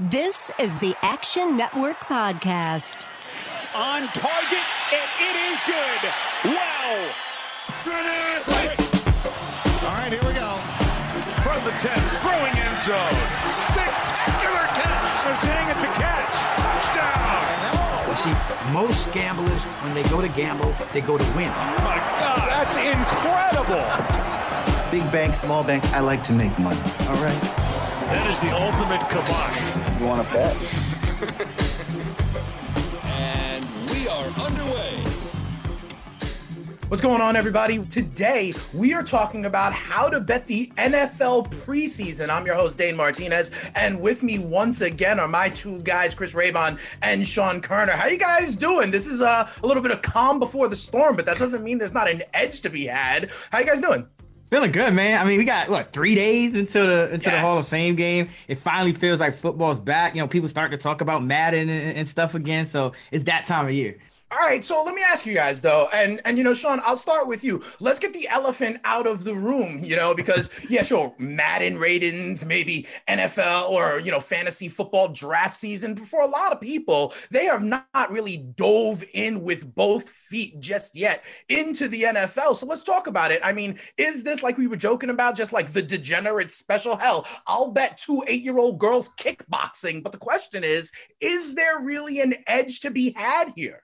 This is the Action Network Podcast. It's on target, and it is good. Wow. All right, here we go. From the 10, throwing end zone. Spectacular catch. They're saying it's a catch. Touchdown. You see, most gamblers, when they go to gamble, they go to win. Oh my God, that's incredible. Big bank, small bank, I like to make money. All right. That is the ultimate kibosh. You want to bet? and we are underway. What's going on, everybody? Today, we are talking about how to bet the NFL preseason. I'm your host, Dane Martinez, and with me once again are my two guys, Chris Raybon and Sean Koerner. How you guys doing? This is uh, a little bit of calm before the storm, but that doesn't mean there's not an edge to be had. How you guys doing? Feeling good, man. I mean, we got what three days into the into Yes. the Hall of Fame game. It finally feels like football's back. You know, people start to talk about Madden and, and stuff again. So it's that time of year. All right, so let me ask you guys though, and and you know, Sean, I'll start with you. Let's get the elephant out of the room, you know, because yeah, sure, Madden ratings, maybe NFL or you know, fantasy football draft season. But for a lot of people, they have not really dove in with both feet just yet into the NFL. So let's talk about it. I mean, is this like we were joking about, just like the degenerate special? Hell, I'll bet two eight-year-old girls kickboxing. But the question is, is there really an edge to be had here?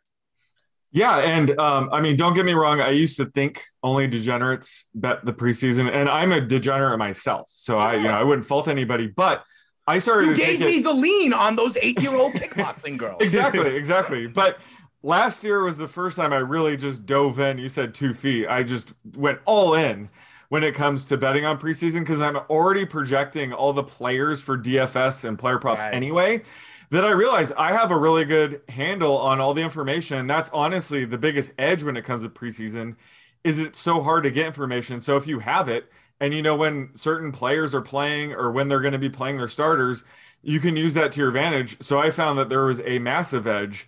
Yeah, and um, I mean, don't get me wrong. I used to think only degenerates bet the preseason, and I'm a degenerate myself, so I, you know, I wouldn't fault anybody. But I started You gave me it the lean on those eight-year-old kickboxing girls. exactly, exactly. But last year was the first time I really just dove in. You said two feet. I just went all in when it comes to betting on preseason because I'm already projecting all the players for DFS and player props Right. anyway. That I realize I have a really good handle on all the information. That's honestly the biggest edge when it comes to preseason. Is it's so hard to get information. So if you have it and you know when certain players are playing or when they're going to be playing their starters, you can use that to your advantage. So I found that there was a massive edge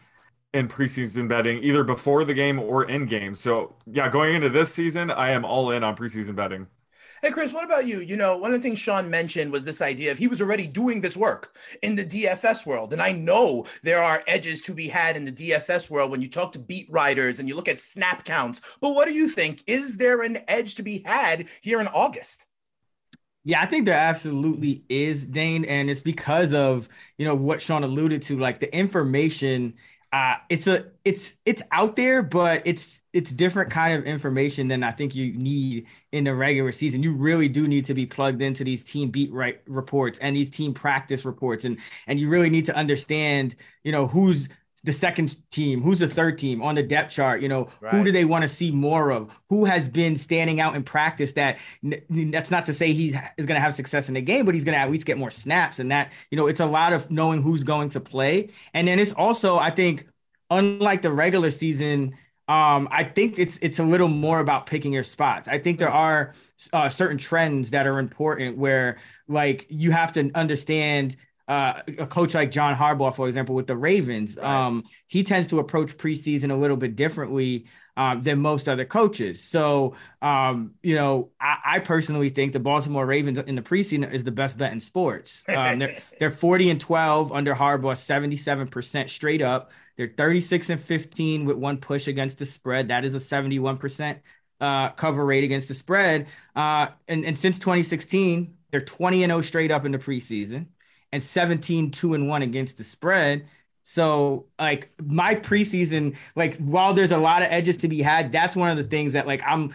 in preseason betting, either before the game or in game. So yeah, going into this season, I am all in on preseason betting. Hey, Chris, what about you? You know, one of the things Sean mentioned was this idea of he was already doing this work in the DFS world. And I know there are edges to be had in the DFS world when you talk to beat writers and you look at snap counts. But what do you think? Is there an edge to be had here in August? Yeah, I think there absolutely is, Dane, and it's because of you know what Sean alluded to, like the information. Uh, it's a it's it's out there, but it's it's different kind of information than I think you need in the regular season. You really do need to be plugged into these team beat right reports and these team practice reports, and and you really need to understand, you know, who's the second team, who's the third team on the depth chart. You know, who do they want to see more of? Who has been standing out in practice? That that's not to say he is going to have success in the game, but he's going to at least get more snaps. And that you know, it's a lot of knowing who's going to play, and then it's also I think unlike the regular season. Um, I think it's it's a little more about picking your spots. I think there are uh, certain trends that are important where like you have to understand uh, a coach like John Harbaugh, for example, with the Ravens, um, he tends to approach preseason a little bit differently um, than most other coaches. So, um, you know, I, I personally think the Baltimore Ravens in the preseason is the best bet in sports. Um, they're, they're 40 and 12 under Harbaugh, 77% straight up. They're 36 and 15 with one push against the spread. That is a 71% uh, cover rate against the spread. Uh, and, and since 2016, they're 20 and 0 straight up in the preseason and 17 2 and 1 against the spread. So like my preseason, like while there's a lot of edges to be had, that's one of the things that like I'm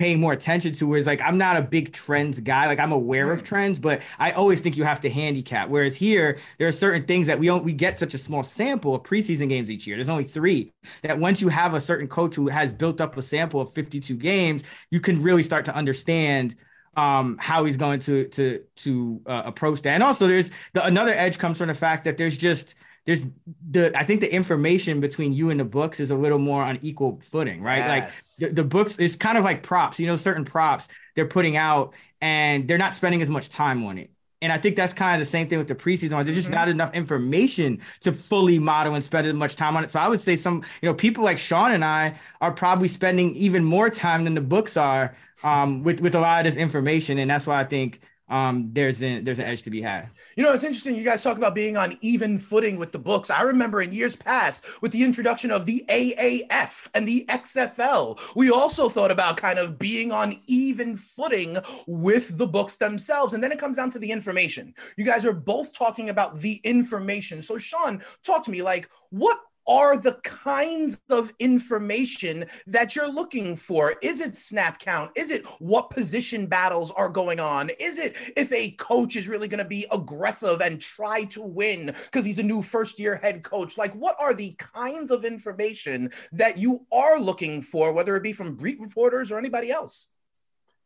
paying more attention to whereas like I'm not a big trends guy. Like I'm aware of trends, but I always think you have to handicap. Whereas here, there are certain things that we don't we get such a small sample of preseason games each year. There's only three. That once you have a certain coach who has built up a sample of 52 games, you can really start to understand um how he's going to to to uh, approach that. And also there's the another edge comes from the fact that there's just there's the I think the information between you and the books is a little more on equal footing, right? Yes. Like the, the books is kind of like props, you know, certain props they're putting out and they're not spending as much time on it. And I think that's kind of the same thing with the preseason. ones. There's just not enough information to fully model and spend as much time on it. So I would say some, you know, people like Sean and I are probably spending even more time than the books are um, with with a lot of this information. And that's why I think um, there's an there's an edge to be had. You know, it's interesting. You guys talk about being on even footing with the books. I remember in years past with the introduction of the AAF and the XFL, we also thought about kind of being on even footing with the books themselves. And then it comes down to the information. You guys are both talking about the information. So, Sean, talk to me like, what are the kinds of information that you're looking for? Is it snap count? Is it what position battles are going on? Is it if a coach is really going to be aggressive and try to win because he's a new first year head coach? Like, what are the kinds of information that you are looking for, whether it be from beat reporters or anybody else?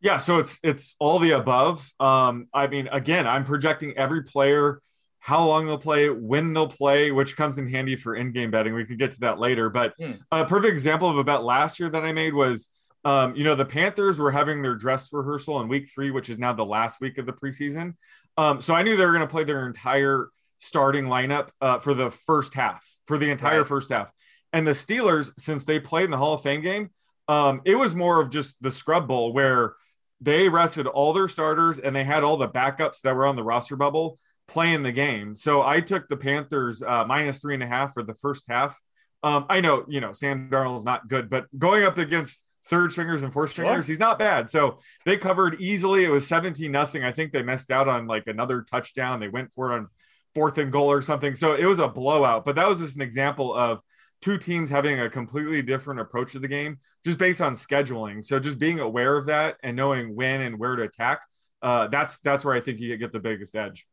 Yeah, so it's it's all the above. Um, I mean, again, I'm projecting every player how long they'll play, when they'll play, which comes in handy for in-game betting. We could get to that later. But mm. a perfect example of a bet last year that I made was, um, you know, the Panthers were having their dress rehearsal in week three, which is now the last week of the preseason. Um, so I knew they were going to play their entire starting lineup uh, for the first half, for the entire right. first half. And the Steelers, since they played in the Hall of Fame game, um, it was more of just the scrub bowl where they rested all their starters and they had all the backups that were on the roster bubble playing the game. So I took the Panthers uh, minus three and a half for the first half. Um, I know, you know, Sam Darnold's not good, but going up against third stringers and fourth stringers, he's not bad. So they covered easily. It was 17 nothing. I think they missed out on like another touchdown. They went for it on fourth and goal or something. So it was a blowout, but that was just an example of two teams having a completely different approach to the game just based on scheduling. So just being aware of that and knowing when and where to attack, uh, that's that's where I think you get the biggest edge.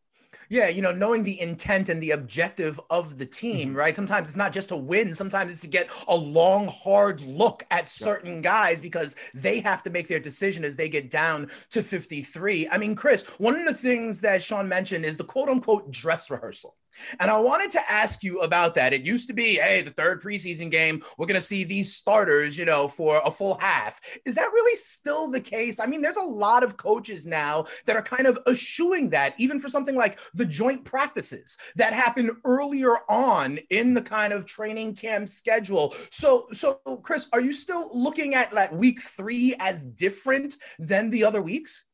Yeah, you know, knowing the intent and the objective of the team, mm-hmm. right? Sometimes it's not just to win, sometimes it's to get a long, hard look at certain guys because they have to make their decision as they get down to 53. I mean, Chris, one of the things that Sean mentioned is the quote unquote dress rehearsal. And I wanted to ask you about that. It used to be, hey, the third preseason game, we're going to see these starters, you know, for a full half. Is that really still the case? I mean, there's a lot of coaches now that are kind of eschewing that, even for something like the joint practices that happen earlier on in the kind of training camp schedule. So, so Chris, are you still looking at like week three as different than the other weeks?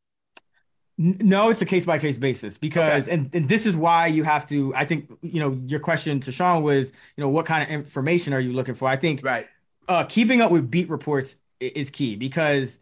No, it's a case by case basis because, okay. and, and this is why you have to. I think you know your question to Sean was, you know, what kind of information are you looking for? I think right. Uh, keeping up with beat reports is key because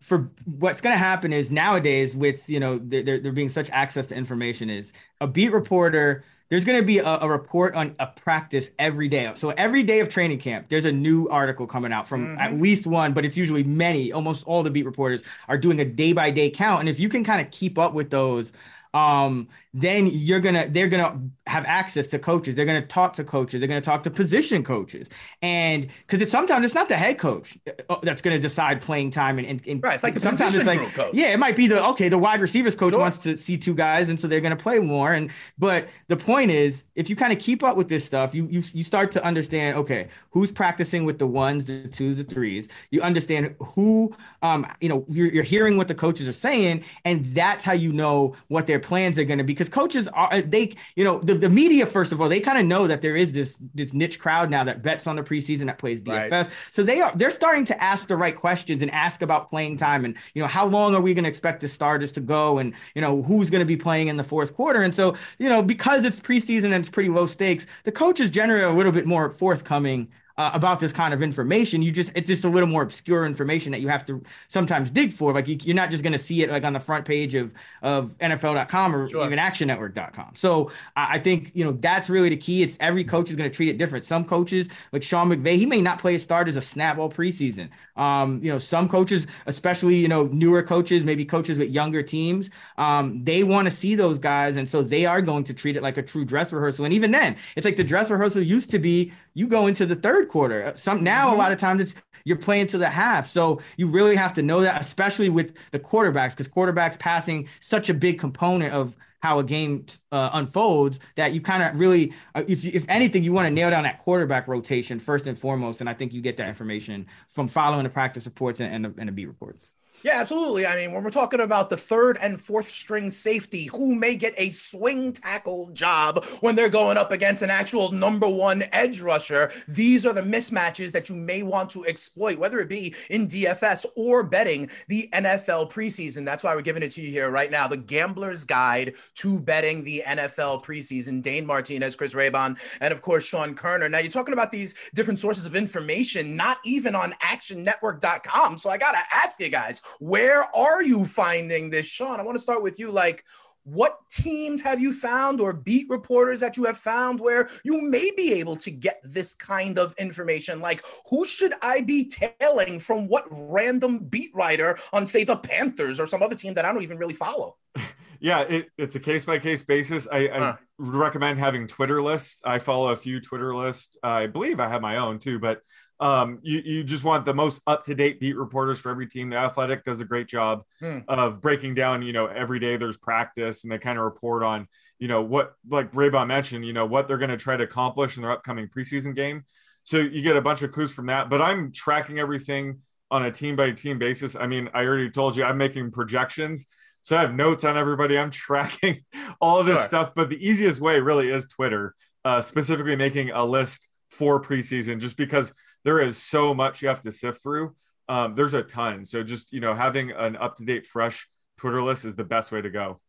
for what's going to happen is nowadays with you know there, there being such access to information is a beat reporter there's going to be a, a, report on a practice every day. So every day of training camp, there's a new article coming out from mm-hmm. at least one, but it's usually many. Almost all the beat reporters are doing a day by day count, and if you can kind of keep up with those, um, then you're gonna they're gonna have access to coaches. They're gonna talk to coaches. They're gonna talk to position coaches, and because it's sometimes it's not the head coach uh, that's gonna decide playing time and, and, and right. It's like the sometimes it's like coach. yeah, it might be the okay the wide receivers coach sure. wants to see two guys, and so they're gonna play more. And but the point is, if you kind of keep up with this stuff, you you you start to understand okay who's practicing with the ones, the twos, the threes. You understand who um you know you're, you're hearing what the coaches are saying, and that's how you know what their plans are gonna be because coaches are uh, they you know the, the media first of all they kind of know that there is this this niche crowd now that bets on the preseason that plays DFS right. so they are they're starting to ask the right questions and ask about playing time and you know how long are we going to expect the starters to go and you know who's going to be playing in the fourth quarter and so you know because it's preseason and it's pretty low stakes the coaches generally are a little bit more forthcoming uh, about this kind of information. You just it's just a little more obscure information that you have to sometimes dig for. Like you, are not just going to see it like on the front page of of NFL.com or sure. even ActionNetwork.com. So I, I think you know that's really the key. It's every coach is going to treat it different. Some coaches like Sean McVay, he may not play a start as a snap all preseason. Um, you know, some coaches, especially you know newer coaches, maybe coaches with younger teams, um, they want to see those guys, and so they are going to treat it like a true dress rehearsal. And even then, it's like the dress rehearsal used to be you go into the third quarter. Uh, some now mm-hmm. a lot of times it's you're playing to the half. So you really have to know that, especially with the quarterbacks, because quarterbacks passing such a big component of how a game uh, unfolds that you kind of really, uh, if, if anything, you want to nail down that quarterback rotation first and foremost. And I think you get that information from following the practice reports and, and, the, and the beat reports. Yeah, absolutely. I mean, when we're talking about the third and fourth string safety who may get a swing tackle job when they're going up against an actual number one edge rusher, these are the mismatches that you may want to exploit, whether it be in DFS or betting the NFL preseason. That's why we're giving it to you here right now. The Gambler's Guide to Betting the NFL Preseason. Dane Martinez, Chris Raybon, and of course, Sean Koerner. Now, you're talking about these different sources of information, not even on actionnetwork.com. So I got to ask you guys, where are you finding this, Sean? I want to start with you. Like, what teams have you found or beat reporters that you have found where you may be able to get this kind of information? Like, who should I be tailing from what random beat writer on, say, the Panthers or some other team that I don't even really follow? Yeah, it, it's a case by case basis. I, I recommend having Twitter lists. I follow a few Twitter lists. I believe I have my own too, but um, you, you just want the most up to date beat reporters for every team. The Athletic does a great job hmm. of breaking down, you know, every day there's practice and they kind of report on, you know, what, like Raybon mentioned, you know, what they're going to try to accomplish in their upcoming preseason game. So you get a bunch of clues from that. But I'm tracking everything on a team by team basis. I mean, I already told you I'm making projections. So I have notes on everybody. I'm tracking all of this sure. stuff. But the easiest way really is Twitter, uh, specifically making a list for preseason, just because there is so much you have to sift through. Um, there's a ton. So just, you know, having an up to date, fresh Twitter list is the best way to go.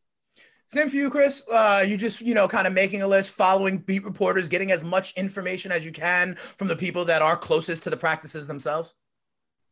Same for you, Chris. Uh, you just, you know, kind of making a list, following beat reporters, getting as much information as you can from the people that are closest to the practices themselves.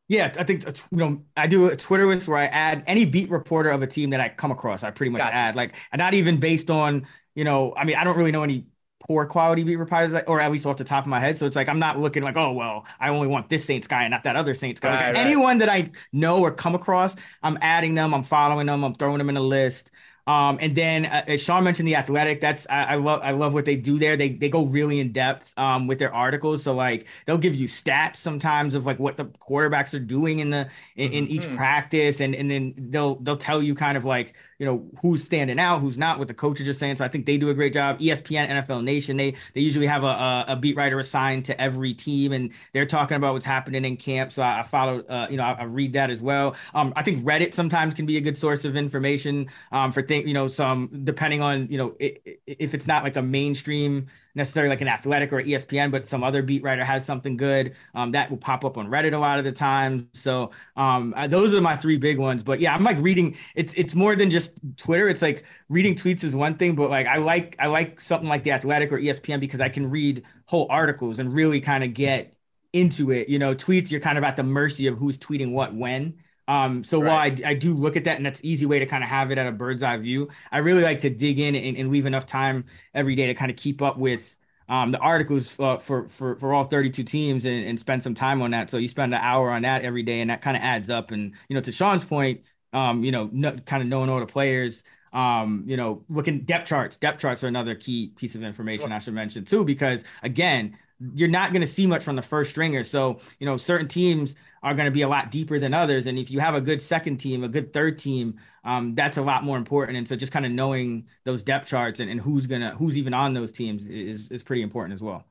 Yeah, I think you know I do a Twitter list where I add any beat reporter of a team that I come across. I pretty much gotcha. add like, and not even based on you know. I mean, I don't really know any poor quality beat reporters, or at least off the top of my head. So it's like I'm not looking like, oh well, I only want this Saints guy and not that other Saints guy. Right, like, right. Anyone that I know or come across, I'm adding them, I'm following them, I'm throwing them in a list. Um, and then uh, as Sean mentioned, the athletic. That's I, I, love. I love what they do there. They they go really in depth um, with their articles. So like they'll give you stats sometimes of like what the quarterbacks are doing in the in, in each mm-hmm. practice, and and then they'll they'll tell you kind of like you know who's standing out, who's not, what the coaches are saying. So I think they do a great job. ESPN, NFL Nation, they they usually have a, a, a beat writer assigned to every team, and they're talking about what's happening in camp. So I, I follow, uh, you know, I, I, read that as well. Um, I think Reddit sometimes can be a good source of information um, for things, you know, some depending on you know it, if it's not like a mainstream necessarily like an athletic or ESPN, but some other beat writer has something good um, that will pop up on Reddit a lot of the time. So um, those are my three big ones. But yeah, I'm like reading. It's it's more than just Twitter. It's like reading tweets is one thing, but like I like I like something like the Athletic or ESPN because I can read whole articles and really kind of get into it. You know, tweets you're kind of at the mercy of who's tweeting what when. Um, so right. while I, I do look at that, and that's easy way to kind of have it at a bird's eye view, I really like to dig in and, and leave enough time every day to kind of keep up with um, the articles uh, for, for for all 32 teams and, and spend some time on that. So you spend an hour on that every day, and that kind of adds up. And you know, to Sean's point, um, you know, no, kind of knowing all the players, um, you know, looking depth charts. Depth charts are another key piece of information sure. I should mention too, because again, you're not going to see much from the first stringer. So you know, certain teams are going to be a lot deeper than others. And if you have a good second team, a good third team, um, that's a lot more important. And so just kind of knowing those depth charts and, and who's gonna who's even on those teams is is pretty important as well.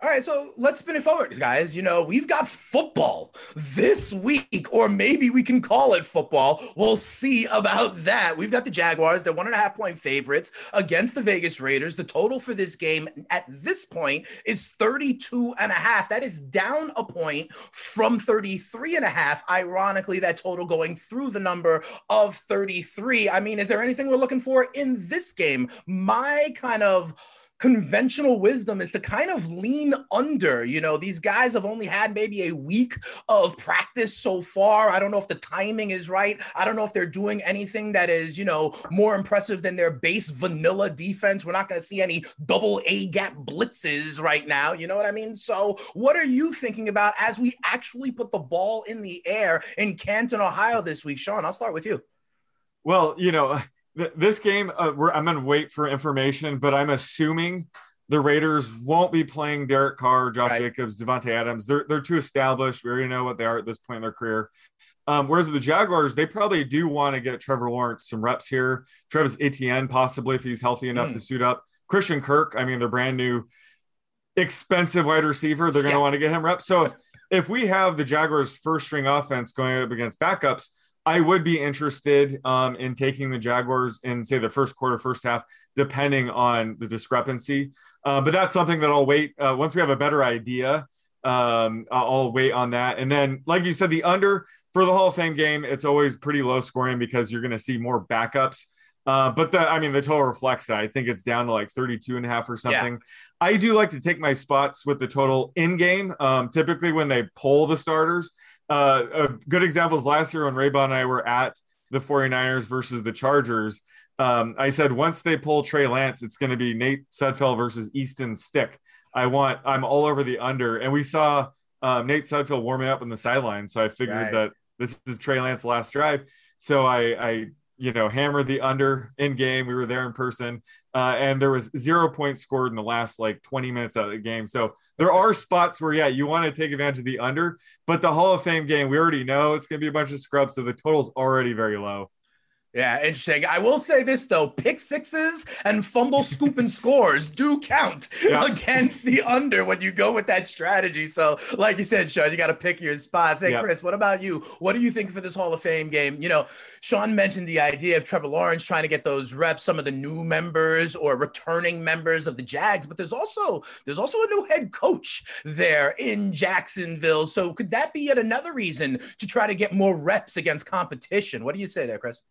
All right, so let's spin it forward, guys. You know, we've got football this week, or maybe we can call it football. We'll see about that. We've got the Jaguars, they're one and a half point favorites against the Vegas Raiders. The total for this game at this point is 32 and a half. That is down a point from 33 and a half. Ironically, that total going through the number of 33. I mean, is there anything we're looking for in this game? My kind of conventional wisdom is to kind of lean under. You know, these guys have only had maybe a week of practice so far. I don't know if the timing is right. I don't know if they're doing anything that is, you know, more impressive than their base vanilla defense. We're not going to see any double A gap blitzes right now. You know what I mean? So, what are you thinking about as we actually put the ball in the air in Canton, Ohio this week? Sean, I'll start with you. Well, you know, this game, uh, I'm going to wait for information, but I'm assuming the Raiders won't be playing Derek Carr, Josh right. Jacobs, Davante Adams. They're they're too established. We already know what they are at this point in their career. Um, whereas the Jaguars, they probably do want to get Trevor Lawrence some reps here. Travis Etienne, possibly if he's healthy enough mm. to suit up. Christian Kirk, I mean, they're brand new, expensive wide receiver. They're going to want to get him reps. So if, if we have the Jaguars' first string offense going up against backups, I would be interested um, in taking the Jaguars in, say, the first quarter, first half, depending on the discrepancy. Uh, but that's something that I'll wait uh, once we have a better idea. Um, I'll wait on that. And then, like you said, the under for the Hall of Fame game, it's always pretty low scoring because you're going to see more backups. Uh, but the, I mean, the total reflects that. I think it's down to like 32 and a half or something. Yeah. I do like to take my spots with the total in game. Um, typically, when they pull the starters, uh, a good example is last year when Raybon and I were at the 49ers versus the Chargers. Um, I said once they pull Trey Lance, it's going to be Nate Sudfeld versus Easton Stick. I want, I'm all over the under. And we saw um, Nate Sudfeld warming up on the sideline. So I figured right. that this is Trey Lance's last drive. So I, I, you know, hammered the under in game. We were there in person. Uh, and there was zero points scored in the last like 20 minutes of the game. So there are spots where, yeah, you want to take advantage of the under, but the Hall of Fame game, we already know it's going to be a bunch of scrubs. So the total's already very low. Yeah, interesting. I will say this though: pick sixes and fumble scoop and scores do count yeah. against the under when you go with that strategy. So, like you said, Sean, you got to pick your spots. Hey, Chris, what about you? What do you think for this Hall of Fame game? You know, Sean mentioned the idea of Trevor Lawrence trying to get those reps, some of the new members or returning members of the Jags, but there's also there's also a new head coach there in Jacksonville. So, could that be yet another reason to try to get more reps against competition? What do you say there, Chris?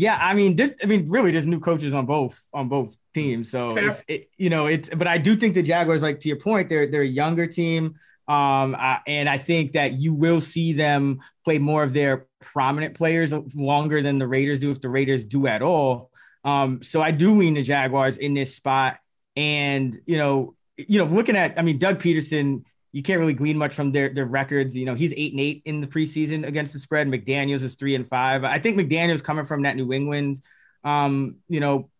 Yeah, I mean, I mean, really, there's new coaches on both on both teams, so it, you know, it's. But I do think the Jaguars, like to your point, they're they're a younger team, um, uh, and I think that you will see them play more of their prominent players longer than the Raiders do, if the Raiders do at all. Um, so I do lean the Jaguars in this spot, and you know, you know, looking at, I mean, Doug Pederson you can't really glean much from their their records. You know, he's eight and eight in the preseason against the spread. McDaniels is three and five. I think McDaniels coming from that New England, um, you know,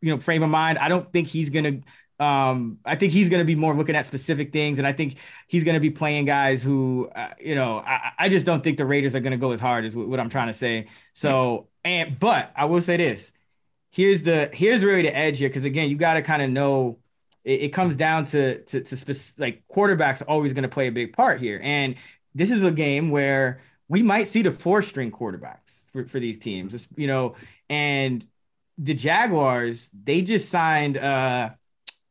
you know, frame of mind. I don't think he's gonna. Um, I think he's gonna be more looking at specific things, and I think he's gonna be playing guys who, uh, you know, I, I just don't think the Raiders are gonna go as hard as what I'm trying to say. So, and but I will say this: here's the here's really the edge here, because again, you got to kind of know it, it, comes down to to, to like quarterbacks always going to play a big part here, and this is a game where we might see the four string quarterbacks for, for these teams, you know, and the Jaguars they just signed uh,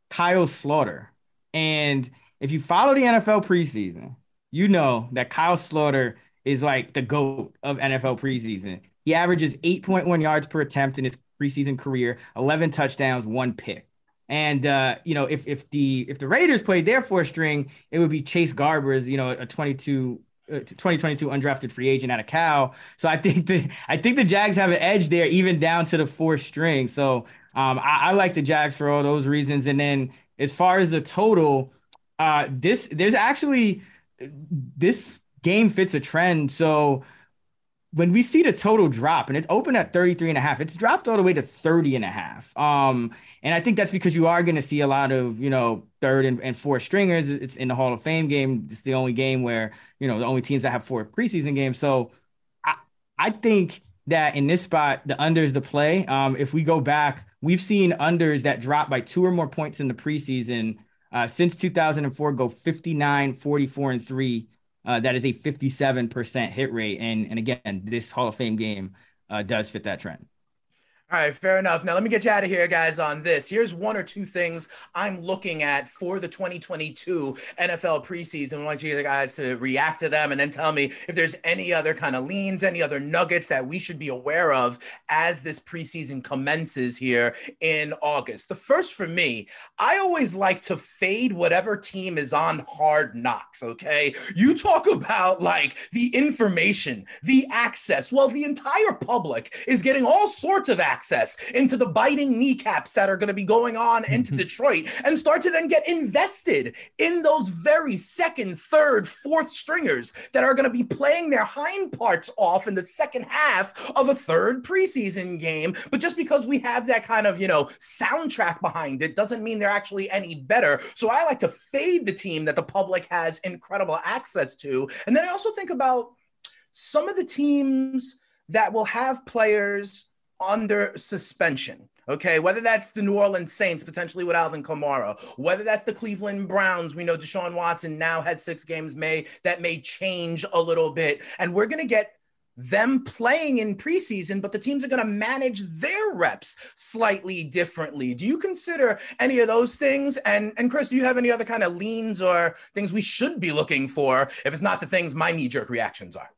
Kyle Sloter, and if you follow the NFL preseason, you know that Kyle Sloter is like the goat of NFL preseason. He averages 8.1 yards per attempt in his preseason career, 11 touchdowns, one pick. And uh, you know, if if the if the Raiders played their four string, it would be Chase Garbers, you know, a 22 uh, 2022 undrafted free agent out of Cal. So I think the I think the Jags have an edge there, even down to the four string. So um, I, I, like the Jags for all those reasons. And then as far as the total, uh, this there's actually this game fits a trend. So when we see the total drop and it opened at 33 and a half, it's dropped all the way to 30 and a half. Um, and I think that's because you are going to see a lot of, you know, third and, and fourth stringers. It's in the Hall of Fame game. It's the only game where, you know, the only teams that have four preseason games. So I, I think that in this spot, the under is the play. Um, if we go back, we've seen unders that drop by two or more points in the preseason uh, since 2004 go 59, 44, and three uh, that is a 57% hit rate. And, and again, this Hall of Fame game uh, does fit that trend. All right, fair enough. Now let me get you out of here, guys, on this. Here's one or two things I'm looking at for the 2022 NFL preseason. I want you guys to react to them and then tell me if there's any other kind of leans, any other nuggets that we should be aware of as this preseason commences here in August. The first for me, I always like to fade whatever team is on hard knocks, okay? You talk about like the information, the access. Well, the entire public is getting all sorts of access access into the biting kneecaps that are going to be going on into mm-hmm. Detroit and start to then get invested in those very second, third, fourth stringers that are going to be playing their hind parts off in the second half of a third preseason game. But just because we have that kind of, you know, soundtrack behind it doesn't mean they're actually any better. So I like to fade the team that the public has incredible access to. And then I also think about some of the teams that will have players under suspension. Okay, whether that's the New Orleans Saints potentially with Alvin Kamara, whether that's the Cleveland Browns, we know Deshaun Watson now has six games may that may change a little bit, and we're gonna get them playing in preseason, but the teams are going to manage their reps slightly differently. Do you consider any of those things? And and Chris, do you have any other kind of leans or things we should be looking for if it's not the things my knee jerk reactions are?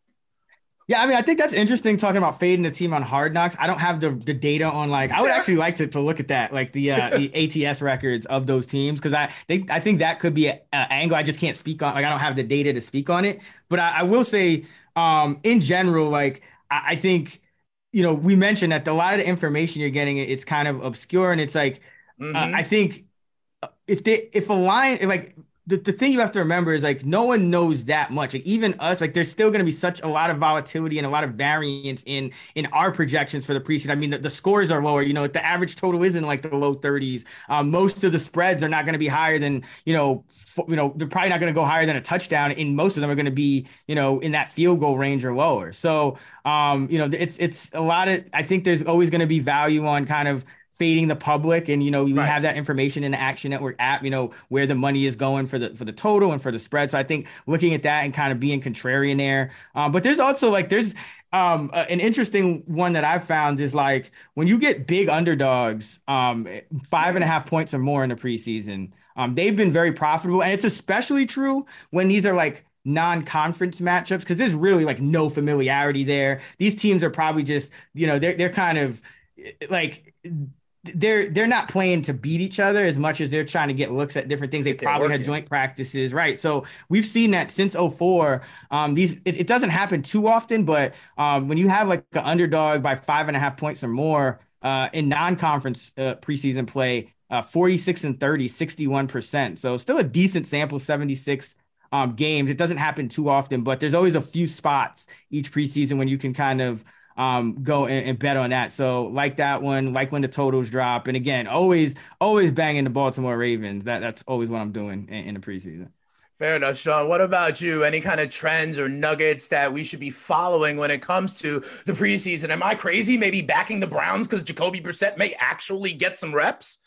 Yeah, I mean, I think that's interesting talking about fading the team on hard knocks. I don't have the, the data on like I would actually like to, to look at that, like the uh, the ATS records of those teams, because I think I think that could be an angle. I just can't speak on like I don't have the data to speak on it. But I, I will say, um, in general, like I, I, think, you know, we mentioned that a lot of the information you're getting, it's kind of obscure, and it's like mm-hmm. uh, I think uh, if they if a line if like the, the thing you have to remember is like no one knows that much. Like even us, like there's still going to be such a lot of volatility and a lot of variance in in our projections for the preseason. I mean, the, the scores are lower. You know, the average total is in like the low 30s. Um, most of the spreads are not going to be higher than you know. F- you know, they're probably not going to go higher than a touchdown. And most of them are going to be you know in that field goal range or lower. So um, you know, it's it's a lot of. I think there's always going to be value on kind of fading the public and you know we right. have that information in the action network app you know where the money is going for the for the total and for the spread so i think looking at that and kind of being contrarian there um, but there's also like there's um, uh, an interesting one that I've found is like when you get big underdogs, um, five and a half points or more in the preseason, um, they've been very profitable, and it's especially true when these are like non-conference matchups because there's really like no familiarity there. These teams are probably just you know they're they're kind of like they're they're not playing to beat each other as much as they're trying to get looks at different things. They probably had joint practices, right? So we've seen that since 04. Um, these it, it doesn't happen too often, but um, when you have like an underdog by five and a half points or more uh, in non-conference uh, preseason play, uh, 46 and 30, 61%. So still a decent sample, 76 um, games. It doesn't happen too often, but there's always a few spots each preseason when you can kind of um, go and, and, bet on that. So like that one, like when the totals drop, and again, always always banging the Baltimore Ravens. That that's always what I'm doing in, in the preseason. Fair enough, Sean. What about you? Any kind of trends or nuggets that we should be following when it comes to the preseason? Am I crazy? Maybe backing the Browns because Jacoby Brissett may actually get some reps?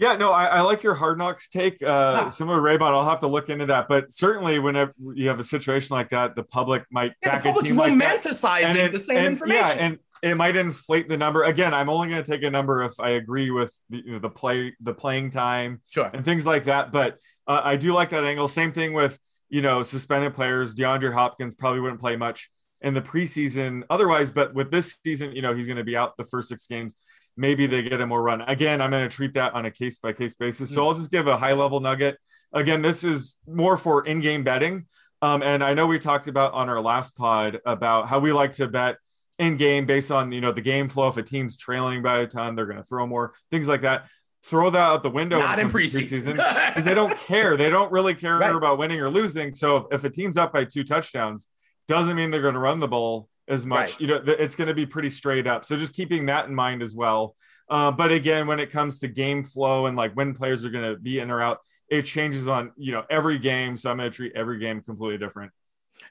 Yeah, no, I, I, like your hard knocks take. Uh, huh. Similar Raybon, I'll have to look into that. But certainly, whenever you have a situation like that, the public might yeah, back the public's romanticizing like it, the same and, information. Yeah, and it might inflate the number. Again, I'm only going to take a number if I agree with the, you know, the play, the playing time, sure, and things like that. But uh, I do like that angle. Same thing with you know suspended players. DeAndre Hopkins probably wouldn't play much in the preseason otherwise, but with this season, you know, he's going to be out the first six games maybe they get a more run. Again, I'm going to treat that on a case by case basis. So I'll just give a high level nugget. Again, this is more for in game betting. Um, and I know we talked about on our last pod about how we like to bet in game based on you know the game flow. If a team's trailing by a ton, they're going to throw more things like that. Throw that out the window. Not in preseason because they don't care. They don't really care right. about winning or losing. So if, if a team's up by two touchdowns, doesn't mean they're going to run the ball as much. Right. You know, it's going to be pretty straight up. So just keeping that in mind as well. Uh, but again, when it comes to game flow and like when players are going to be in or out, it changes on you know every game. So I'm going to treat every game completely different.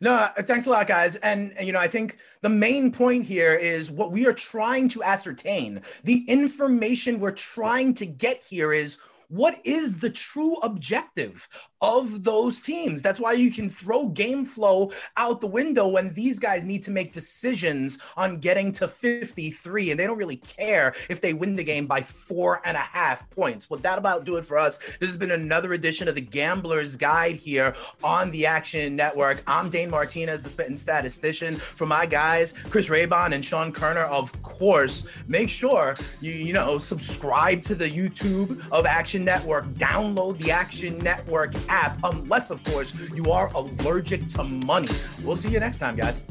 No, uh, thanks a lot, guys. And, you know, I think the main point here is what we are trying to ascertain. The information we're trying to get here is what is the true objective of those teams? That's why you can throw game flow out the window when these guys need to make decisions on getting to 53 and they don't really care if they win the game by four and a half points. Well, that about do it for us. This has been another edition of the Gambler's Guide here on the Action Network. I'm Dane Martinez, the spitting statistician. For my guys, Chris Raybon and Sean Koerner, of course, make sure you, you know, subscribe to the YouTube of Action Network, download the Action Network app, unless, of course, you are allergic to money. We'll see you next time, guys.